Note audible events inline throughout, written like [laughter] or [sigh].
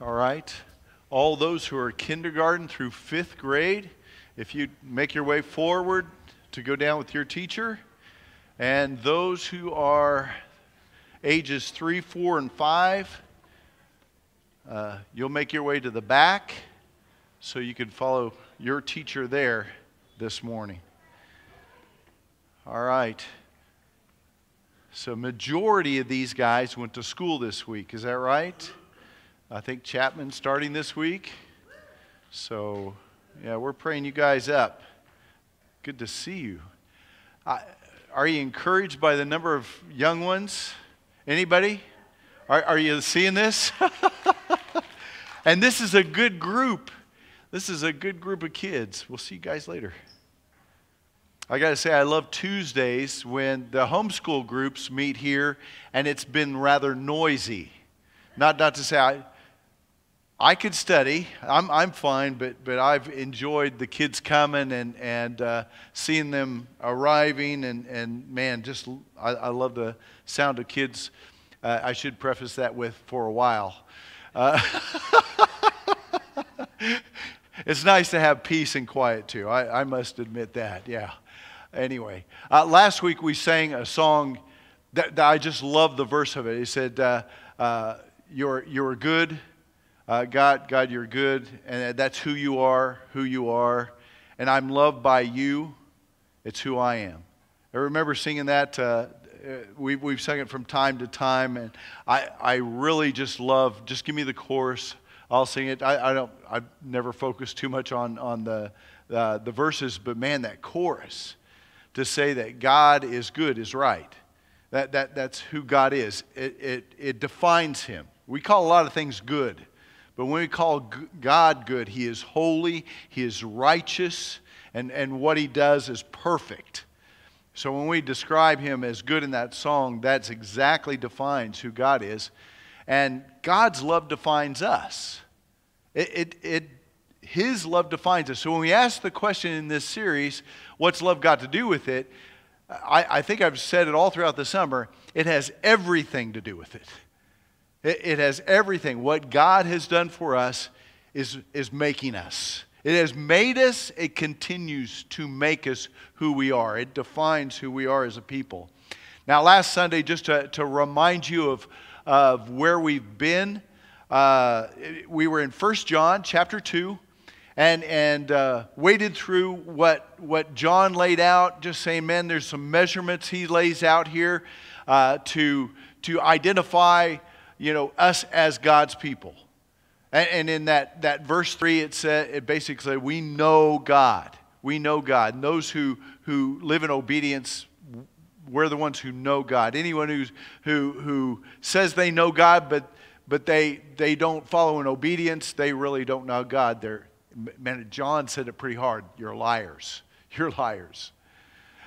All right. All those who are kindergarten through fifth grade, if you make your way forward to go down with your teacher, and those who are ages three, four, and five, uh, you'll make your way to the back so you can follow your teacher there this morning. All right. So, majority of these guys went to school this week. Is that right? I think Chapman starting this week. So, yeah, we're praying you guys up. Good to see you. I, are you encouraged by the number of young ones? Anybody? Are, are you seeing this? [laughs] and this is a good group. This is a good group of kids. We'll see you guys later. I got to say, I love Tuesdays when the homeschool groups meet here and it's been rather noisy. Not, not to say I, I could study. I'm, I'm fine, but, but I've enjoyed the kids coming and, and uh, seeing them arriving. And, and man, just I, I love the sound of kids. Uh, I should preface that with for a while. Uh, [laughs] it's nice to have peace and quiet too. I, I must admit that, yeah. Anyway, uh, last week we sang a song that, that, I just love the verse of it. It said, uh, uh, you're, you're good uh, God, God, you're good, and that's who you are, who you are, and I'm loved by you. It's who I am. I remember singing that. Uh, we've, we've sung it from time to time, and I, I really just love. Just give me the chorus. I'll sing it. I, I don't. I've never focused too much on on the uh, the verses, but man, that chorus to say that God is good is right. That that that's who God is. It it, it defines Him. We call a lot of things good. But when we call God good, He is holy, He is righteous, and, and what He does is perfect. So when we describe Him as good in that song, that's exactly defines who God is. And God's love defines us. It, it, it, his love defines us. So when we ask the question in this series, what's love got to do with it? I, I think I've said it all throughout the summer. It has everything to do with it. It, it has everything. What God has done for us is, is making us. It has made us, it continues to make us who we are. It defines who we are as a people. Now, last Sunday, just to, to remind you of, of where we've been, uh, we were in 1 John chapter 2 and, and uh, waded through what, what John laid out, just saying, man, there's some measurements he lays out here uh, to, to identify you know, us as God's people. And, and in that, that verse 3, it, said, it basically said, we know God. We know God. And those who, who live in obedience, we're the ones who know God. Anyone who's, who, who says they know God, but, but they, they don't follow in obedience, they really don't know God. They're, man, John said it pretty hard. You're liars. You're liars.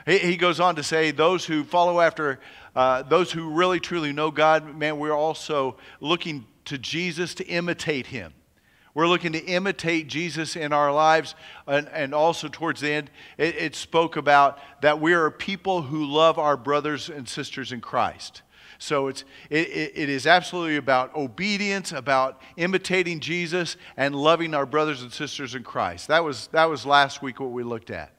He, goes on to say, those who follow after uh, those who really truly know God, man, we're also looking to Jesus to imitate him. We're looking to imitate Jesus in our lives. And, and also, towards the end, it, it spoke about that we are people who love our brothers and sisters in Christ. So it's, it, it is absolutely about obedience, about imitating Jesus, and loving our brothers and sisters in Christ. That was, that was last week what we looked at.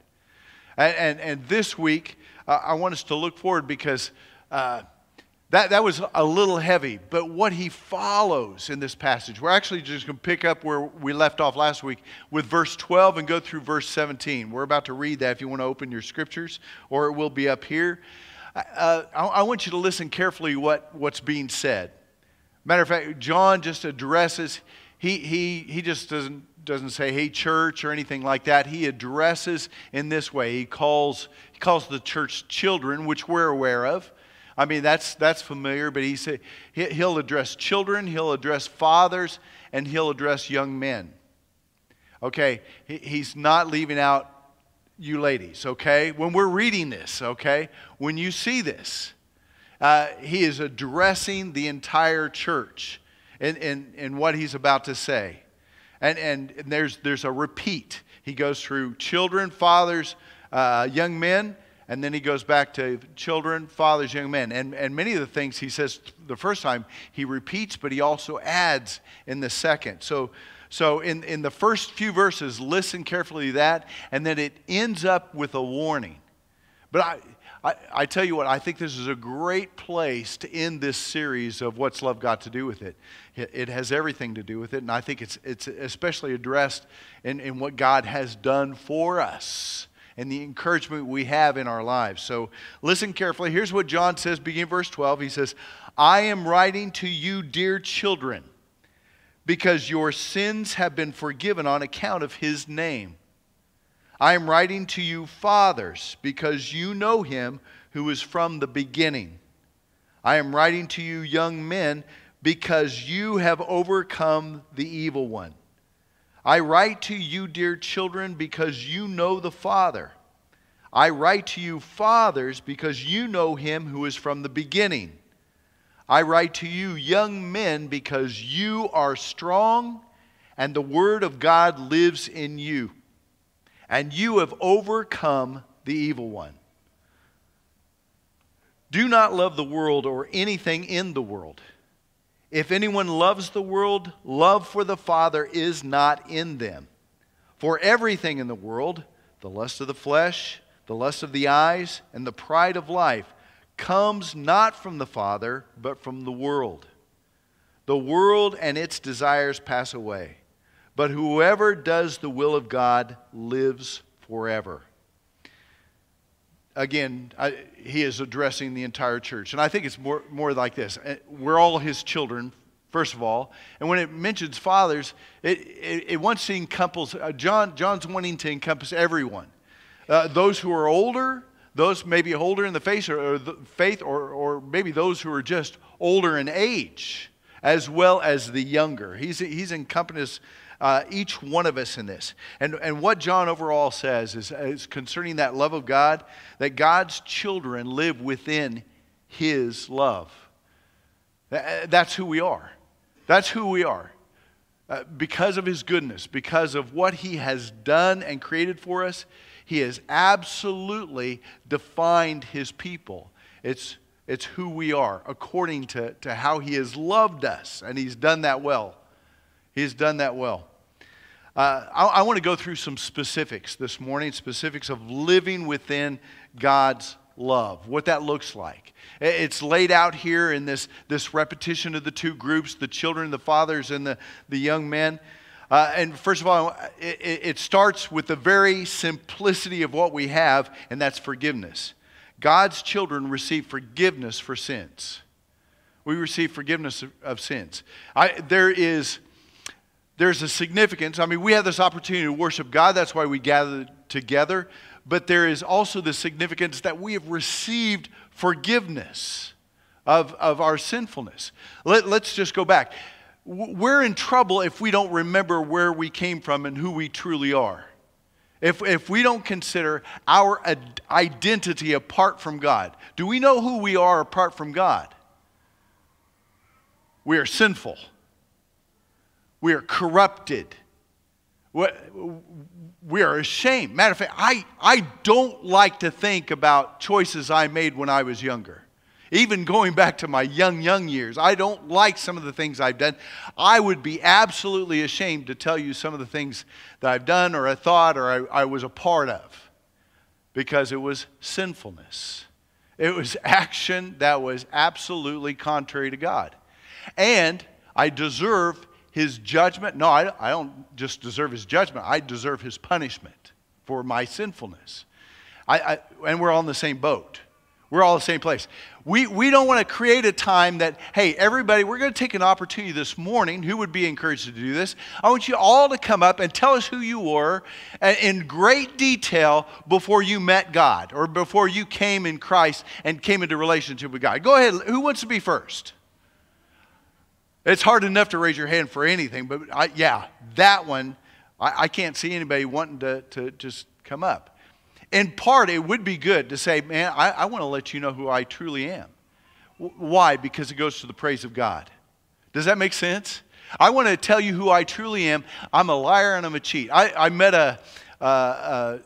And, and, and this week, uh, I want us to look forward because uh, that, that was a little heavy, but what he follows in this passage, we're actually just going to pick up where we left off last week with verse 12 and go through verse 17. We're about to read that if you want to open your scriptures, or it will be up here. Uh, I, I want you to listen carefully what, what's being said. Matter of fact, John just addresses, he, he, he just doesn't, doesn't say, hey, church, or anything like that. He addresses in this way. He calls, he calls the church children, which we're aware of. I mean, that's, that's familiar, but he say, he'll address children, he'll address fathers, and he'll address young men. Okay, he's not leaving out you ladies, okay? When we're reading this, okay? When you see this, uh, he is addressing the entire church in, in, in what he's about to say. And, and, and there's, there's a repeat. He goes through children, fathers, uh, young men, and then he goes back to children, fathers, young men. And, and many of the things he says the first time, he repeats, but he also adds in the second. So, so in, in the first few verses, listen carefully to that, and then it ends up with a warning. But I, I, I, tell you what, I think this is a great place to end this series of What's Love Got to Do with It. It, it has everything to do with it, and I think it's, it's especially addressed in, in what God has done for us and the encouragement we have in our lives. So listen carefully. Here's what John says, beginning verse 12. He says, I am writing to you, dear children, because your sins have been forgiven on account of his name. I am writing to you, fathers, because you know him who is from the beginning. I am writing to you, young men, because you have overcome the evil one. I write to you, dear children, because you know the Father. I write to you, fathers, because you know him who is from the beginning. I write to you, young men, because you are strong and the word of God lives in you, and you have overcome the evil one. Do not love the world or anything in the world. If anyone loves the world, love for the Father is not in them. For everything in the world, the lust of the flesh, the lust of the eyes, and the pride of life, comes not from the Father, but from the world. The world and its desires pass away, but whoever does the will of God lives forever again, I, he is addressing the entire church. And I think it's more, more like this uh, we're all his children, first of all. And when it mentions fathers, it, it, it wants to encompass, uh, John, John's wanting to encompass everyone. Uh, those who are older, those maybe older in the face or, or the faith, or, or maybe those who are just older in age, as well as the younger. He's, he's encompassed uh, each one of us in this. And, and what John overall says is, is concerning that love of God, that God's children live within his love. That's who we are. That's who we are. Uh, because of his goodness, because of what he has done and created for us, he has absolutely defined his people. It's, it's who we are according to, to how he has loved us, and he's done that well. He's done that well. Uh, I, I want to go through some specifics this morning, specifics of living within God's love, what that looks like. It's laid out here in this, this repetition of the two groups the children, the fathers, and the, the young men. Uh, and first of all, it, it starts with the very simplicity of what we have, and that's forgiveness. God's children receive forgiveness for sins. We receive forgiveness of, of sins. I, there is there's a significance. I mean, we have this opportunity to worship God, that's why we gather together. But there is also the significance that we have received forgiveness of, of our sinfulness. Let, let's just go back. We're in trouble if we don't remember where we came from and who we truly are. If, if we don't consider our identity apart from God, do we know who we are apart from God? We are sinful. We are corrupted. We are ashamed. Matter of fact, I, I don't like to think about choices I made when I was younger. Even going back to my young, young years, I don't like some of the things I've done. I would be absolutely ashamed to tell you some of the things that I've done or I thought or I, I was a part of because it was sinfulness. It was [laughs] action that was absolutely contrary to God. And I deserve his judgment. No, I, I don't just deserve his judgment, I deserve his punishment for my sinfulness. I, I, and we're all in the same boat. We're all in the same place. We, we don't want to create a time that, hey, everybody, we're going to take an opportunity this morning. Who would be encouraged to do this? I want you all to come up and tell us who you were uh, in great detail before you met God or before you came in Christ and came into relationship with God. Go ahead. Who wants to be first? It's hard enough to raise your hand for anything, but I, yeah, that one, I, I can't see anybody wanting to, to just come up. In part, it would be good to say, man, I, I want to let you know who I truly am. Why? Because it goes to the praise of God. Does that make sense? I want to tell you who I truly am. I'm a liar and I'm a cheat. I, I met a, uh, uh,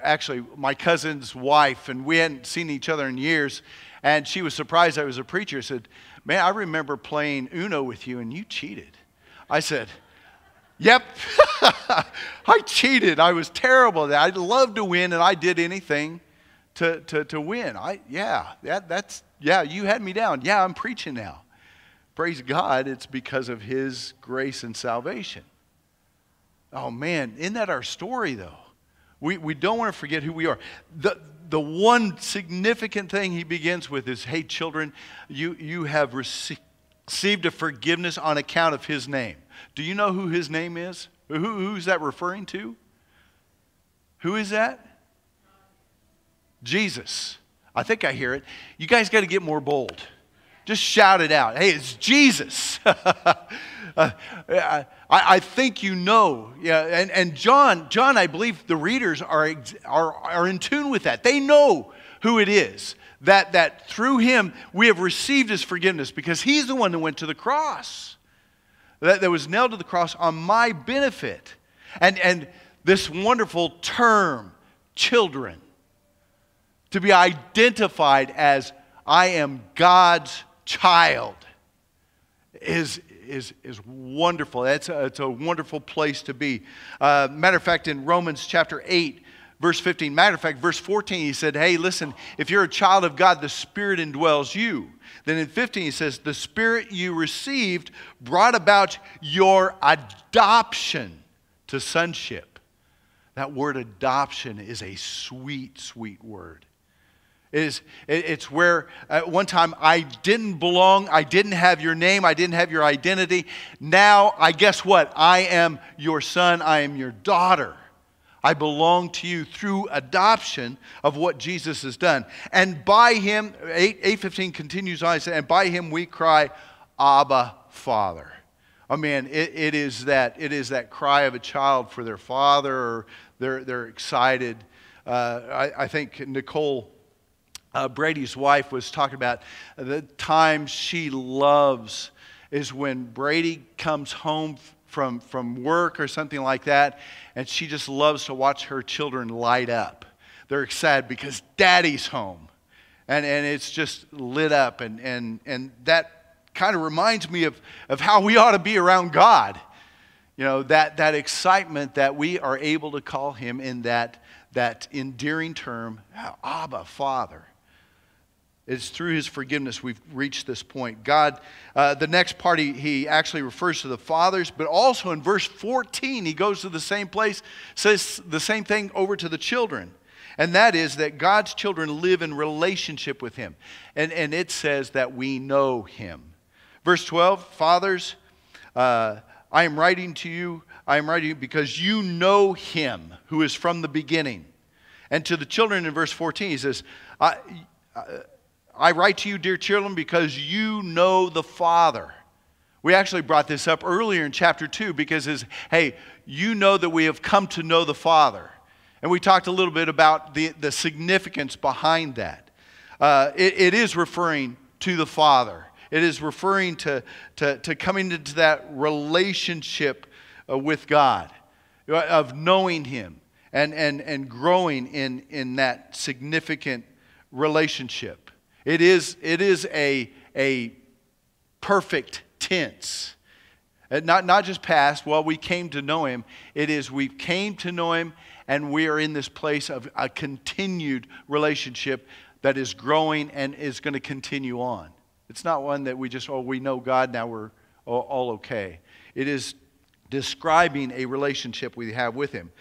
actually my cousin's wife, and we hadn't seen each other in years. And she was surprised I was a preacher. Said, Man, I remember playing Uno with you, and you cheated. I said, Yep, [laughs] I cheated. I was terrible. I loved to win, and I did anything to, to, to win. I, yeah, that, that's, yeah, you had me down. Yeah, I'm preaching now. Praise God, it's because of His grace and salvation. Oh man, isn't that our story though? We, we don't want to forget who we are. The, the one significant thing he begins with is hey, children, you, you have received a forgiveness on account of his name. Do you know who his name is? Who, who's that referring to? Who is that? Jesus. I think I hear it. You guys got to get more bold. Just shout it out. Hey, it's Jesus. [laughs] uh, I, I, think you know. Yeah, and, and John, John, I believe the readers are, are, are in tune with that. They know who it is. That, that through him we have received his forgiveness because he's the one that went to the cross. That, that was nailed to the cross on my benefit. And, and this wonderful term, children, to be identified as I am God's child is, is, is wonderful. It's a, it's a wonderful place to be. Uh, matter of fact, in Romans chapter 8, verse 15, matter of fact, verse 14, he said, Hey, listen, if you're a child of God, the Spirit indwells you. Then in 15, he says, The Spirit you received brought about your adoption to sonship. That word adoption is a sweet, sweet word is it's where at one time I didn't belong, I didn't have your name, I didn't have your identity. Now I guess what? I am your son, I am your daughter. I belong to you through adoption of what Jesus has done. And by him, 8, 815 continues on, and by him we cry, Abba, Father. Oh man, it, it, is that, it is that cry of a child for their father, or they're, they're excited. Uh, I, I think Nicole uh, Brady's wife was talking about the time she loves is when Brady comes home from, from work or something like that, and she just loves to watch her children light up. They're excited because daddy's home. And, and it's just lit up, and, and, and that kind of reminds me of, of how we ought to be around God. You know, that, that excitement that we are able to call him in that, that endearing term, Abba, Father. It's through his forgiveness we've reached this point. God, uh, the next part, he, he actually refers to the fathers, but also in verse 14, he goes to the same place, says the same thing over to the children. And that is that God's children live in relationship with him. And, and it says that we know him. Verse 12, fathers, uh, I am writing to you, I am writing because you know him who is from the beginning. And to the children in verse 14, he says, I, uh, I write to you, dear children, because you know the Father. We actually brought this up earlier in chapter 2 because it's, hey, you know that we have come to know the Father. And we talked a little bit about the, the significance behind that. Uh, it, it is referring to the Father, it is referring to, to, to coming into that relationship uh, with God, uh, of knowing Him and, and, and growing in, in that significant relationship. It is, it is a, a perfect tense. Uh, not, not just past, well, we came to know him. It is we came to know him and we are in this place of a continued relationship that is growing and is going to continue on. It's not one that we just, oh, we know God, now we're all, all okay. It is describing a relationship we have with him.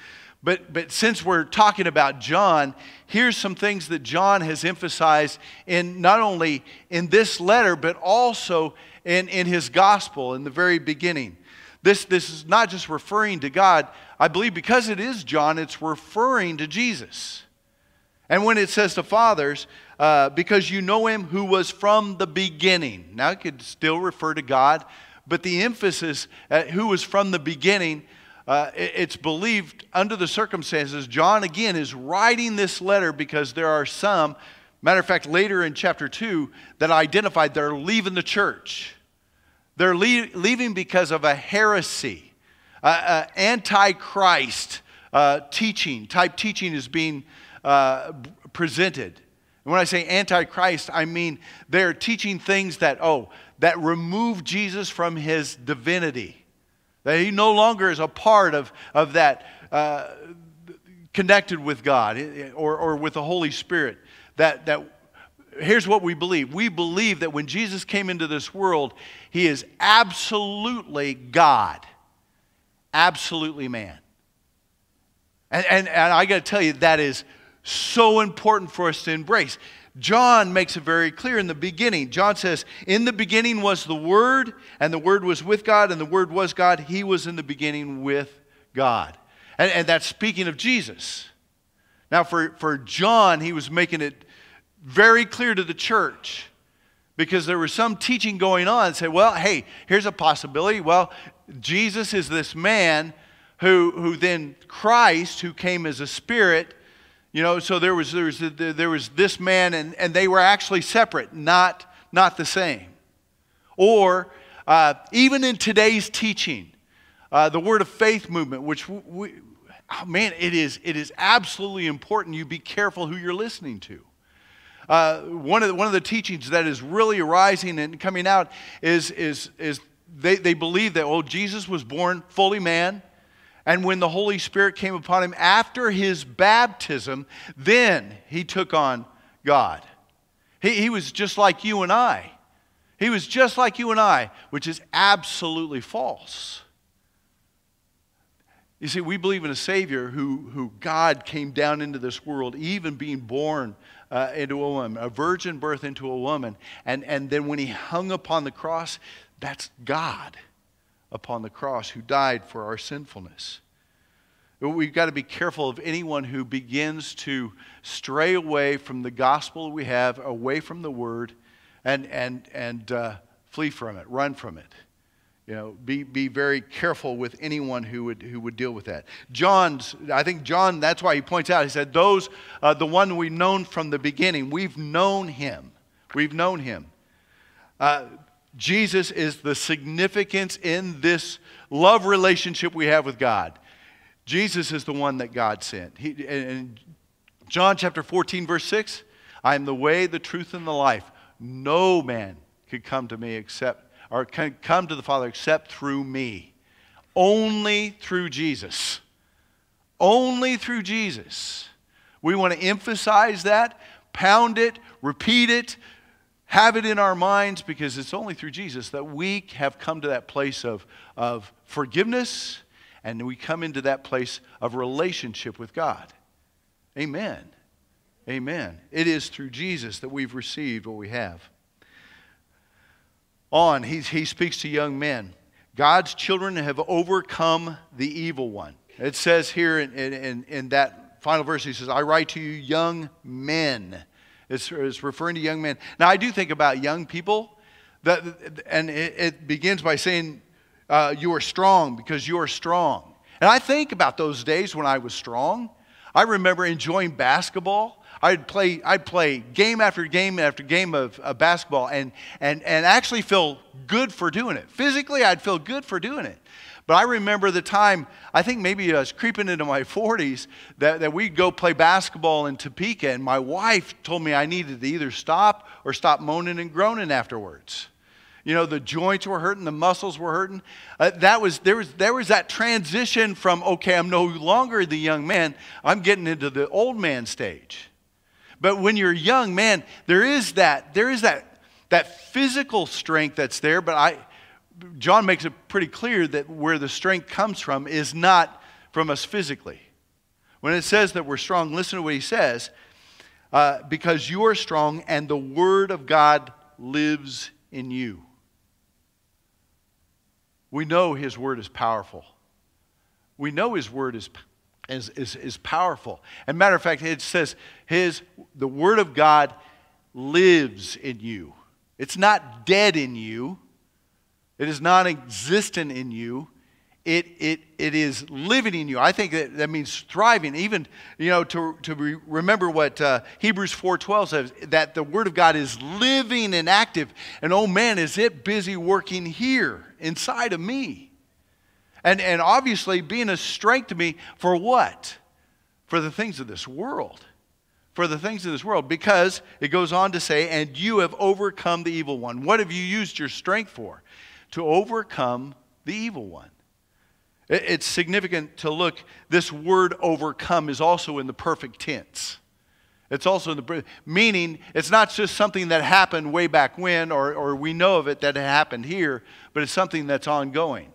But, but since we're talking about John, here's some things that John has emphasized in not only in this letter, but also in, in his gospel in the very beginning. This, this is not just referring to God. I believe because it is John, it's referring to Jesus. And when it says to fathers, uh, because you know him who was from the beginning. Now, it could still refer to God, but the emphasis at who was from the beginning uh, it's believed under the circumstances, John again is writing this letter because there are some, matter of fact, later in chapter 2, that identified they're leaving the church. They're leaving because of a heresy, uh, uh, antichrist teaching, type teaching is being uh, presented. And when I say antichrist, I mean they're teaching things that, oh, that remove Jesus from his divinity. That he no longer is a part of, of that uh, connected with God or, or with the Holy Spirit. That, that here's what we believe we believe that when Jesus came into this world, he is absolutely God, absolutely man. And, and, and I got to tell you, that is so important for us to embrace. John makes it very clear in the beginning. John says, In the beginning was the Word, and the Word was with God, and the Word was God. He was in the beginning with God. And, and that's speaking of Jesus. Now, for, for John, he was making it very clear to the church because there was some teaching going on. Say, well, hey, here's a possibility. Well, Jesus is this man who, who then Christ, who came as a spirit, you know, so there was, there was, there was this man, and, and they were actually separate, not, not the same. Or uh, even in today's teaching, uh, the Word of Faith movement, which we, oh man, it is, it is absolutely important you be careful who you're listening to. Uh, one, of the, one of the teachings that is really arising and coming out is, is, is they, they believe that, oh, Jesus was born fully man. And when the Holy Spirit came upon him after his baptism, then he took on God. He, he was just like you and I. He was just like you and I, which is absolutely false. You see, we believe in a Savior who, who God came down into this world, even being born uh, into a woman, a virgin birth into a woman. And, and then when he hung upon the cross, that's God upon the cross who died for our sinfulness. We've got to be careful of anyone who begins to stray away from the gospel we have, away from the word, and, and, and uh, flee from it, run from it. You know, be, be very careful with anyone who would, who would deal with that. John's, I think John, that's why he points out, he said, those, uh, the one we've known from the beginning, we've known him. We've known him. Uh, Jesus is the significance in this love relationship we have with God. Jesus is the one that God sent. He, in John chapter 14, verse 6, I am the way, the truth, and the life. No man could come to me except or can come to the Father except through me. Only through Jesus. Only through Jesus. We want to emphasize that, pound it, repeat it, have it in our minds because it's only through Jesus that we have come to that place of, of forgiveness and we come into that place of relationship with God. Amen. Amen. It is through Jesus that we've received what we have on, he, he speaks to young men. God's children have overcome the evil one. It says here in, in, in that final verse, he says, I write to you, young men. It's, it's referring to young men. Now, I do think about young people, that, and it, it begins by saying, uh, You are strong because you are strong. And I think about those days when I was strong. I remember enjoying basketball. I'd play, I'd play game after game after game of, of basketball and, and, and actually feel good for doing it. Physically, I'd feel good for doing it. But I remember the time, I think maybe I was creeping into my [laughs] 40s, that, that we'd go play basketball in Topeka, and my wife told me I needed to either stop or stop moaning and groaning afterwards. You know, the joints were hurting, the muscles were hurting. Uh, that was, there, was, there was that transition from, okay, I'm no longer the young man, I'm getting into the old man stage. But when you're young, man, there is that, there is that, that physical strength that's there, but I, John makes it pretty clear that where the strength comes from is not from us physically. When it says that we're strong, listen to what he says. Uh, because you are strong and the word of God lives in you. We know his word is powerful. We know his word is is, is, is powerful. And matter of fact, it says his the word of God lives in you. It's not dead in you. It is non existent in you. It, it, it is living in you. I think that, that means thriving. Even, you know, to, to re- remember what uh, Hebrews 4.12 says, that the Word of God is living and active. And oh man, is it busy working here inside of me. And, and obviously, being a strength to me for what? For the things of this world. For the things of this world. Because it goes on to say, and you have overcome the evil one. What have you used your strength for? To overcome the evil one. It's significant to look, this word overcome is also in the perfect tense. It's also in the meaning it's not just something that happened way back when or, or we know of it that happened here, but it's something that's ongoing.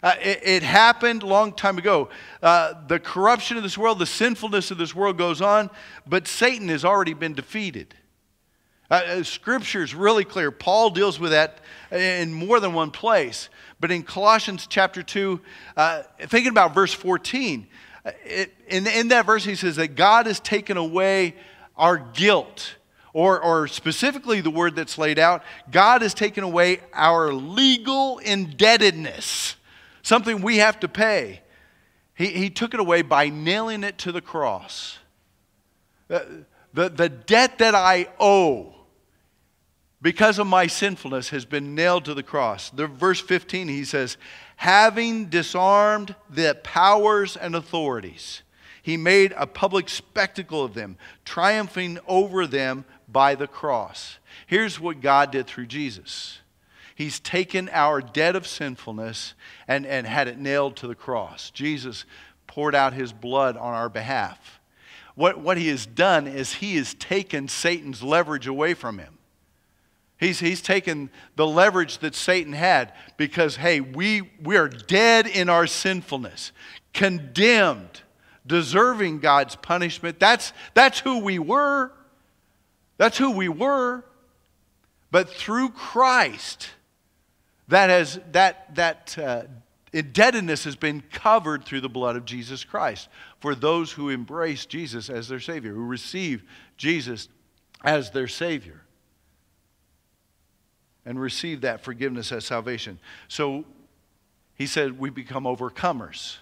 Uh, it, it, happened long time ago. Uh, the corruption of this world, the sinfulness of this world goes on, but Satan has already been defeated. Uh, uh Scripture is really clear. Paul deals with that in more than one place. But in Colossians chapter 2, uh, thinking about verse 14, uh, it, in, in that verse he says that God has taken away our guilt. Or, or specifically, the word that's laid out, God has taken away our legal indebtedness something we have to pay. He, he took it away by nailing it to the cross. The, the, the debt that I owe because of my sinfulness has been nailed to the cross. The, verse 15, he says, having disarmed the powers and authorities, he made a public spectacle of them, triumphing over them by the cross. Here's what God did through Jesus He's taken our debt of sinfulness and, and had it nailed to the cross. Jesus poured out his blood on our behalf. What, what he has done is he has taken Satan's leverage away from him. He's, he's taken the leverage that Satan had because, hey, we, we are dead in our sinfulness, condemned, deserving God's punishment. That's, that's who we were. That's who we were. But through Christ, that, has, that, that uh, indebtedness has been covered through the blood of Jesus Christ for those who embrace Jesus as their Savior, who receive Jesus as their Savior and receive that forgiveness as salvation. So he said, We become overcomers.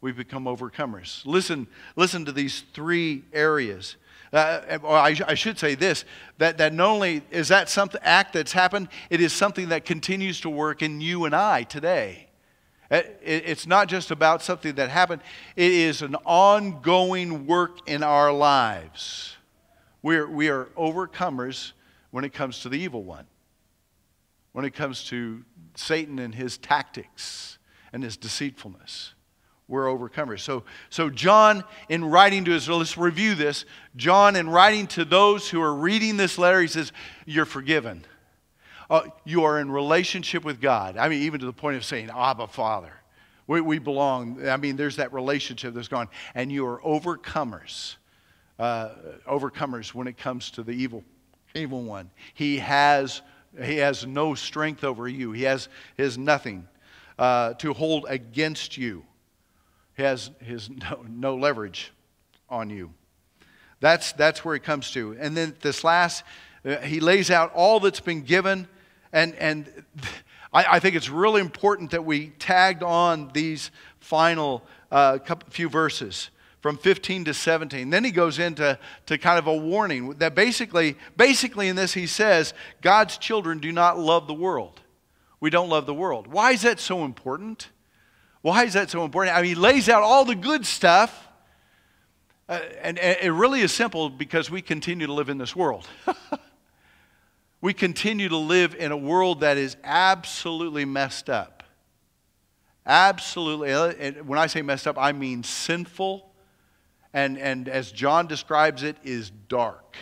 We become overcomers. Listen, listen to these three areas uh, I, I, should say this that, that not only is that some act that's happened, it is something that continues to work in you and I today. Uh, it, it's not just about something that happened, it is an ongoing work in our lives. We're, we are overcomers when it comes to the evil one, when it comes to Satan and his tactics and his deceitfulness we're overcomers. So, so John, in writing to his, let's review this. John, in writing to those who are reading this letter, he says, You're forgiven. Uh, you are in relationship with God. I mean, even to the point of saying, Abba, Father. We, we belong. I mean, there's that relationship that's gone. And you are overcomers. Uh, overcomers when it comes to the evil, evil one. He has, he has no strength over you, he has, he has nothing uh, to hold against you has his [laughs] no, no leverage on you. That's, that's where he comes to. And then this last, uh, he lays out all that's been given. And, and [laughs] I, I, think it's really important that we tagged on these final uh, couple, few verses from 15 to 17. Then he goes into to kind of a warning that basically, basically in this he says, God's children do not love the world. We don't love the world. Why is that so important? Why is that so important? I mean, he lays out all the good stuff. Uh, and, and it really is simple because we continue to live in this world. [laughs] we continue to live in a world that is absolutely messed up. Absolutely. And when I say messed up, I mean sinful. And, and as John describes it, is dark.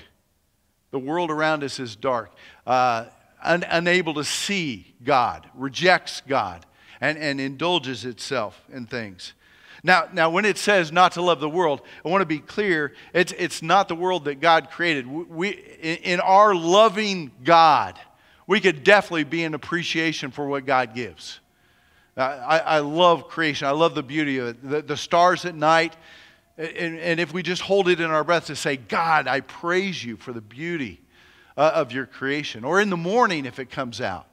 The world around us is dark, uh, un, unable to see God, rejects God and, and indulges itself in things. Now, now, when it says not to love the world, I want to be clear it's, it's not the world that God created. We, in our loving God, we could definitely be in appreciation for what God gives. I, I love creation, I love the beauty of it. The, the stars at night, and, and, if we just hold it in our breath to say, God, I praise you for the beauty uh, of your creation. Or in the morning if it comes out.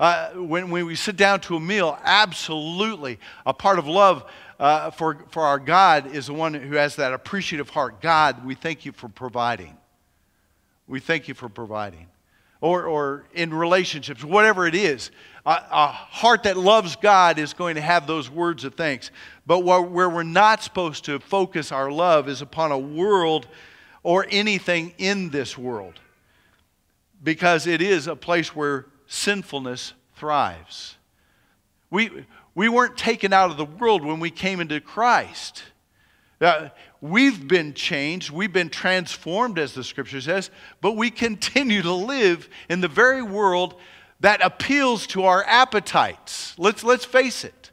Uh, when, when we sit down to a meal, absolutely. A part of love uh, for, for our God is the one who has that appreciative heart. God, we thank you for providing. We thank you for providing. Or, or in relationships, whatever it is, A, heart that loves God is going to have those words of thanks. But where we're not supposed to focus our love is upon a world or anything in this world because it is a place where sinfulness thrives. We, we weren't taken out of the world when we came into Christ. Uh, we've been changed, we've been transformed, as the scripture says, but we continue to live in the very world that appeals to our appetites. Let's, let's face it.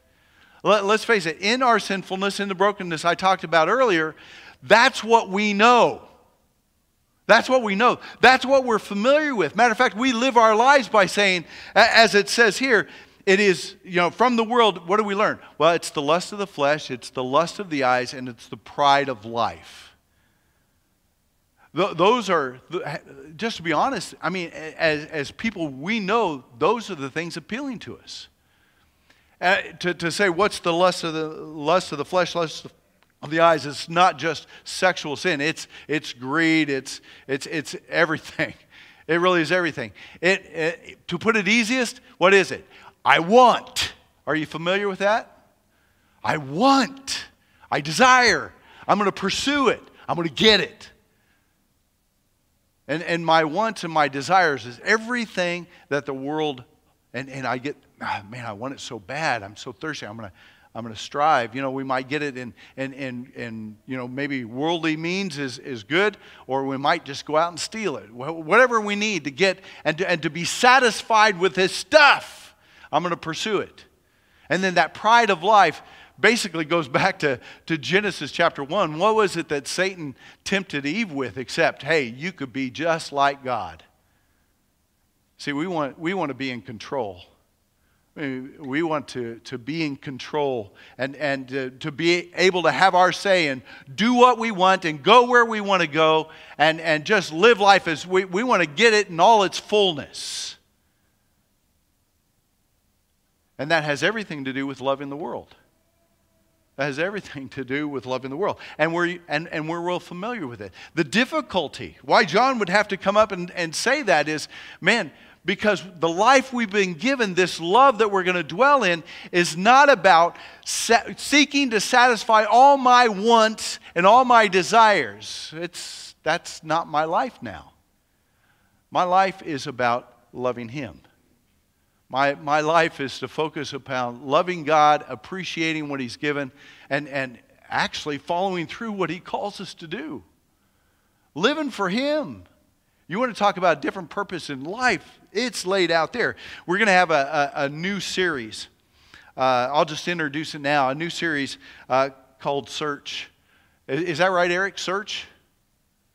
Let, let's face it. In our sinfulness, in the brokenness I talked about earlier, that's what we know. That's what we know. That's what we're familiar with. Matter of fact, we live our lives by saying, as it says here, it is, you know, from the world, what do we learn? Well, it's the lust of the flesh, it's the lust of the eyes, and it's the pride of life. Those are, just to be honest, I mean, as, as people, we know those are the things appealing to us. Uh, to, to say what's the lust of the lust of the flesh, lust of the eyes, it's not just sexual sin. It's, it's greed, it's, it's, it's everything. [laughs] It really is everything. It, it, to put it easiest, what is it? I want. Are you familiar with that? I want. I desire. I'm going to pursue it. I'm going to get it. And, and my wants and my desires is everything that the world, and, and I get, ah, man, I want it so bad. I'm so thirsty. I'm going to, I'm going to strive. You know, we might get it in, in, in, in, you know, maybe worldly means is, is good, or we might just go out and steal it. Whatever we need to get and to, and to be satisfied with this stuff. I'm going to pursue it. And then that pride of life basically goes back to, to Genesis chapter 1. What was it that Satan tempted Eve with except, hey, you could be just like God? See, we want, we want to be in control. We want to, to be in control and, and to, to be able to have our say and do what we want and go where we want to go and, and just live life as we, we want to get it in all its fullness. And that has everything to do with loving the world. That has everything to do with loving the world. And we're, and, and we're real familiar with it. The difficulty, why John would have to come up and, and say that is, man, because the life we've been given, this love that we're going to dwell in, is not about sa- seeking to satisfy all my wants and all my desires. It's, that's not my life now. My life is about loving Him. My, my life is to focus upon loving God, appreciating what He's given, and, and actually following through what He calls us to do. Living for Him. You want to talk about a different purpose in life? It's laid out there. We're going to have a, a, a new series. Uh, I'll just introduce it now. A new series uh, called Search. Is, is, that right, Eric? Search?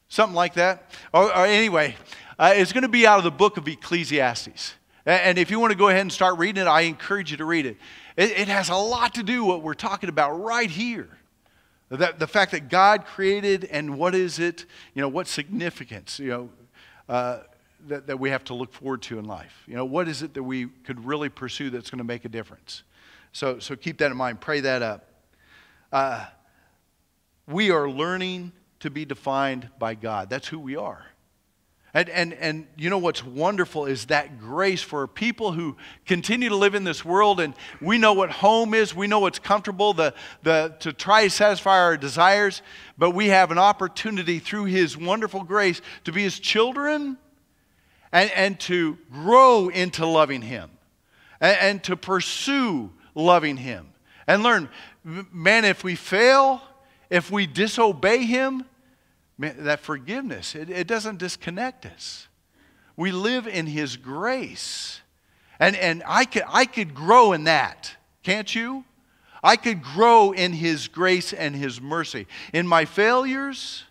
Something like that? Or, or anyway, uh, it's going to be out of the book of Ecclesiastes. And if you want to go ahead and start reading it, I encourage you to read it. It, it has a lot to do what we're talking about right here. That, the fact that God created and what is it, you know, what significance, you know, uh, that, that we have to look forward to in life. You know, what is it that we could really pursue that's going to make a difference? So, so keep that in mind. Pray that up. Uh, we are learning to be defined by God. That's who we are. And, and, and you know what's wonderful is that grace for people who continue to live in this world and we know what home is, we know what's comfortable the, the, to try to satisfy our desires, but we have an opportunity through His wonderful grace to be His children and, and to grow into loving Him and, and to pursue loving Him. And learn, man, if we fail, if we disobey Him, that forgiveness, it, it doesn't disconnect us. We live in His grace. And, and I, could, I could grow in that, can't you? I could grow in His grace and His mercy. In my failures,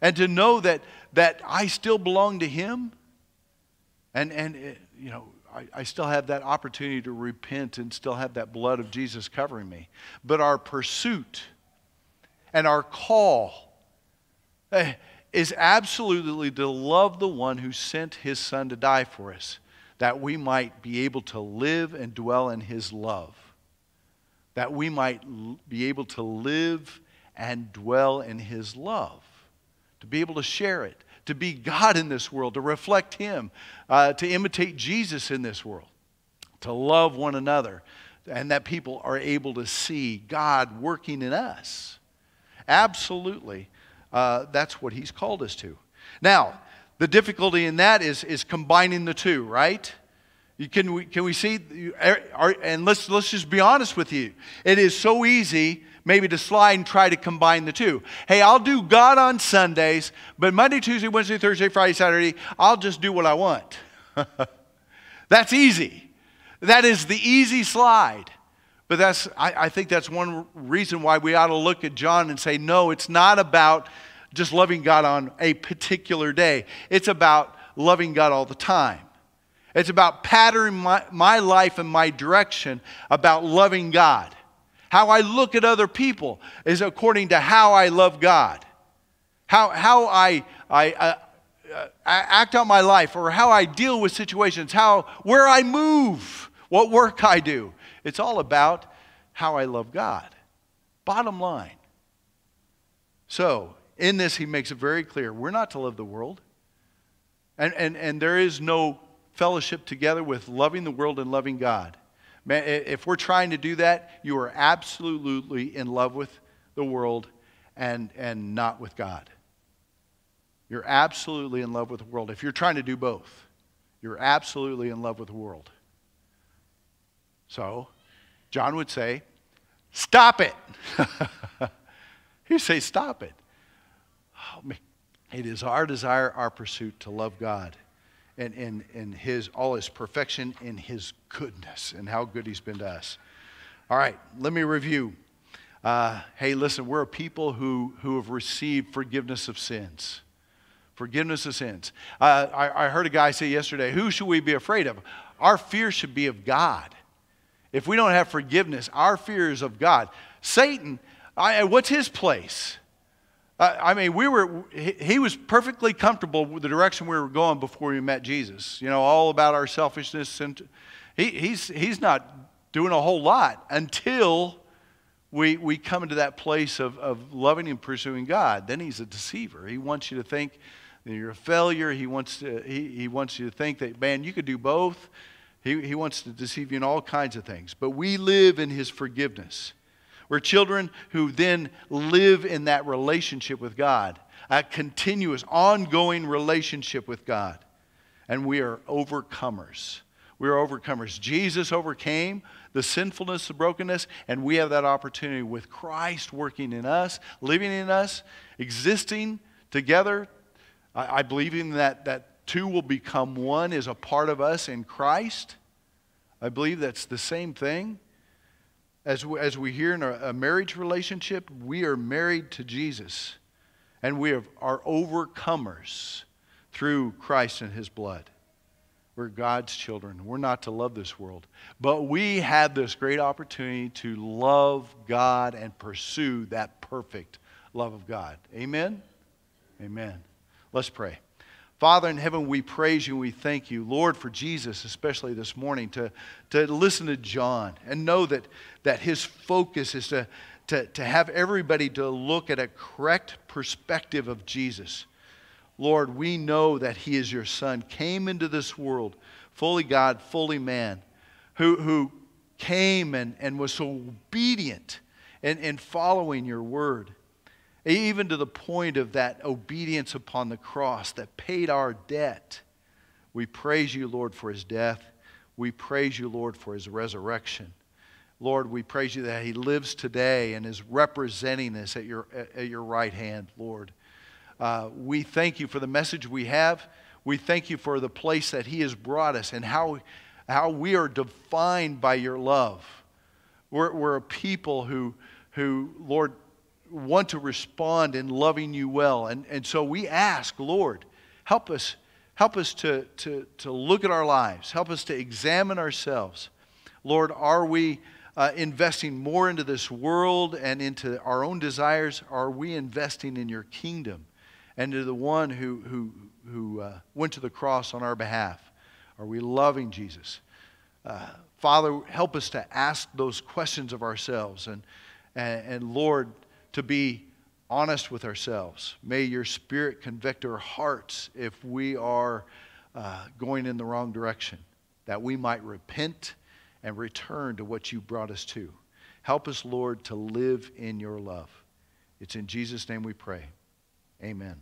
and to know that, that I still belong to Him, and, and it, you know, I, I still have that opportunity to repent and still have that blood of Jesus covering me. But our pursuit and our call is absolutely to love the one who sent his son to die for us, that we might be able to live and dwell in his love, that we might be able to live and dwell in his love, to be able to share it, to be God in this world, to reflect him, uh, to imitate Jesus in this world. To love one another, and that people are able to see God working in us. Absolutely. Uh, that's what He's called us to. Now, the difficulty in that is, is combining the two, right? You, can, we, can we see? Are, and let's, let's just be honest with you. It is so easy maybe to slide and try to combine the two. Hey, I'll do God on Sundays, but Monday, Tuesday, Wednesday, Thursday, Friday, Saturday, I'll just do what I want. [laughs] that's easy. That is the easy slide. But that's, I, I think that's one reason why we ought to look at John and say, no, it's not about just loving God on a particular day. It's about loving God all the time. It's about patterning my, my life and my direction about loving God. How I look at other people is according to how I love God. How, how I, I uh, uh, act out my life or how I deal with situations, how, where I move, what work I do. It's all about how I love God. Bottom line. So, in this, he makes it very clear we're not to love the world. And, and, and there is no fellowship together with loving the world and loving God. Man, if we're trying to do that, you are absolutely in love with the world and, and not with God. You're absolutely in love with the world. If you're trying to do both, you're absolutely in love with the world. So, John would say, Stop it. [laughs] He'd say, Stop it. It is our desire, our pursuit to love God and, and, and his, all his perfection in his goodness and how good he's been to us. All right, let me review. Uh, hey, listen, we're a people who, who have received forgiveness of sins. Forgiveness of sins. Uh, I, I heard a guy say yesterday, Who should we be afraid of? Our fear should be of God. If we don't have forgiveness, our fear is of God. Satan, I, what's his place? I mean, we were, he was perfectly comfortable with the direction we were going before we met Jesus. You know, all about our selfishness. And he, he's, he's not doing a whole lot until we, we come into that place of, of loving and pursuing God. Then he's a deceiver. He wants you to think that you're a failure. He wants, to, he, he wants you to think that, man, you could do both. He, he wants to deceive you in all kinds of things. But we live in his forgiveness. We're children who then live in that relationship with God, a continuous, ongoing relationship with God. And we are overcomers. We are overcomers. Jesus overcame the sinfulness, the brokenness, and we have that opportunity with Christ working in us, living in us, existing together. I, I believe in that, that two will become one is a part of us in Christ. I believe that's the same thing. As we, as we hear in a, a marriage relationship, we are married to Jesus and we are, are overcomers through Christ and his blood. We're God's children. We're not to love this world. But we have this great opportunity to love God and pursue that perfect love of God. Amen? Amen. Let's pray. Father in heaven, we praise you and we thank you, Lord, for Jesus, especially this morning, to, to listen to John and know that, that his focus is to, to, to have everybody to look at a correct perspective of Jesus. Lord, we know that he is your son, came into this world, fully God, fully man, who, who came and, and was so obedient and, in following your word even to the point of that obedience upon the cross that paid our debt. We praise you, Lord, for his death. We praise you, Lord, for his resurrection. Lord, we praise you that he lives today and is representing us at your, at your right hand, Lord. Uh, we thank you for the message we have. We thank you for the place that he has brought us and how, how we are defined by your love. We're, we're a people who, who, Lord, want to respond in loving you well. And, and so we ask, Lord, help us, help us to, to, to look at our lives, help us to examine ourselves. Lord, are we uh, investing more into this world and into our own desires? Are we investing in your kingdom and to the one who, who, who uh, went to the cross on our behalf? Are we loving Jesus? Uh, Father, help us to ask those questions of ourselves. And, and, and Lord, to be honest with ourselves. May your Spirit convict our hearts if we are uh, going in the wrong direction, that we might repent and return to what you brought us to. Help us, Lord, to live in your love. It's in Jesus' name we pray. Amen.